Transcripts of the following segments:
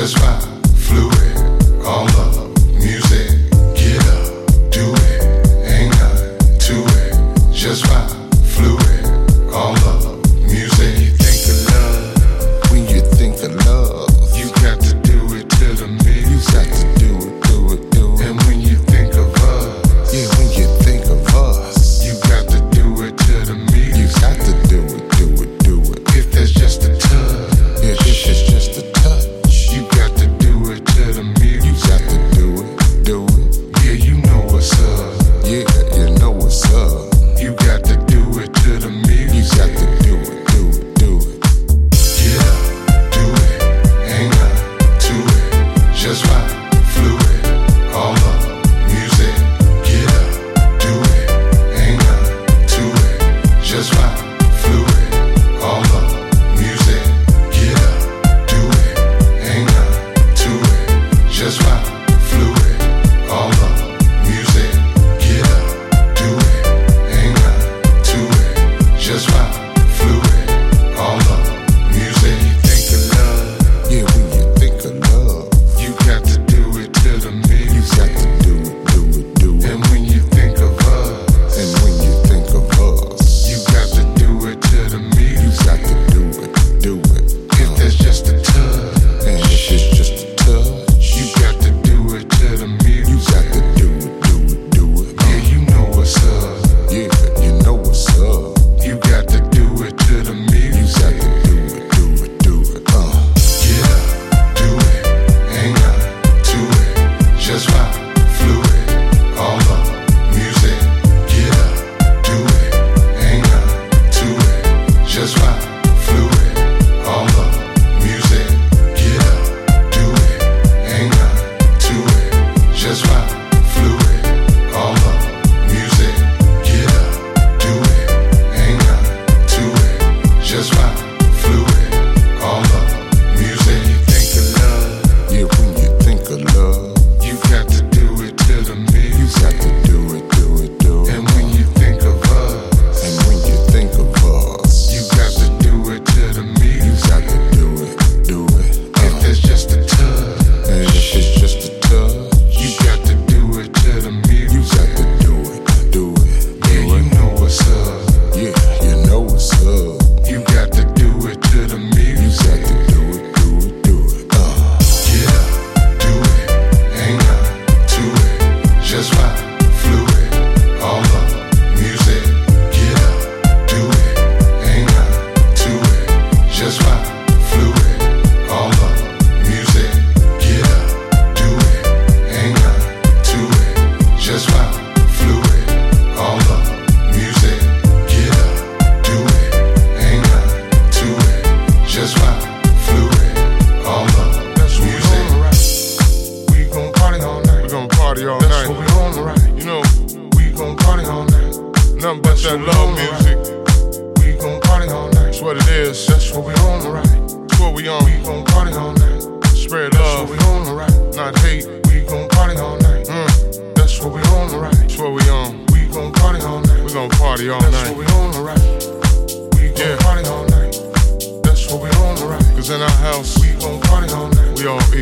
you got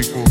night.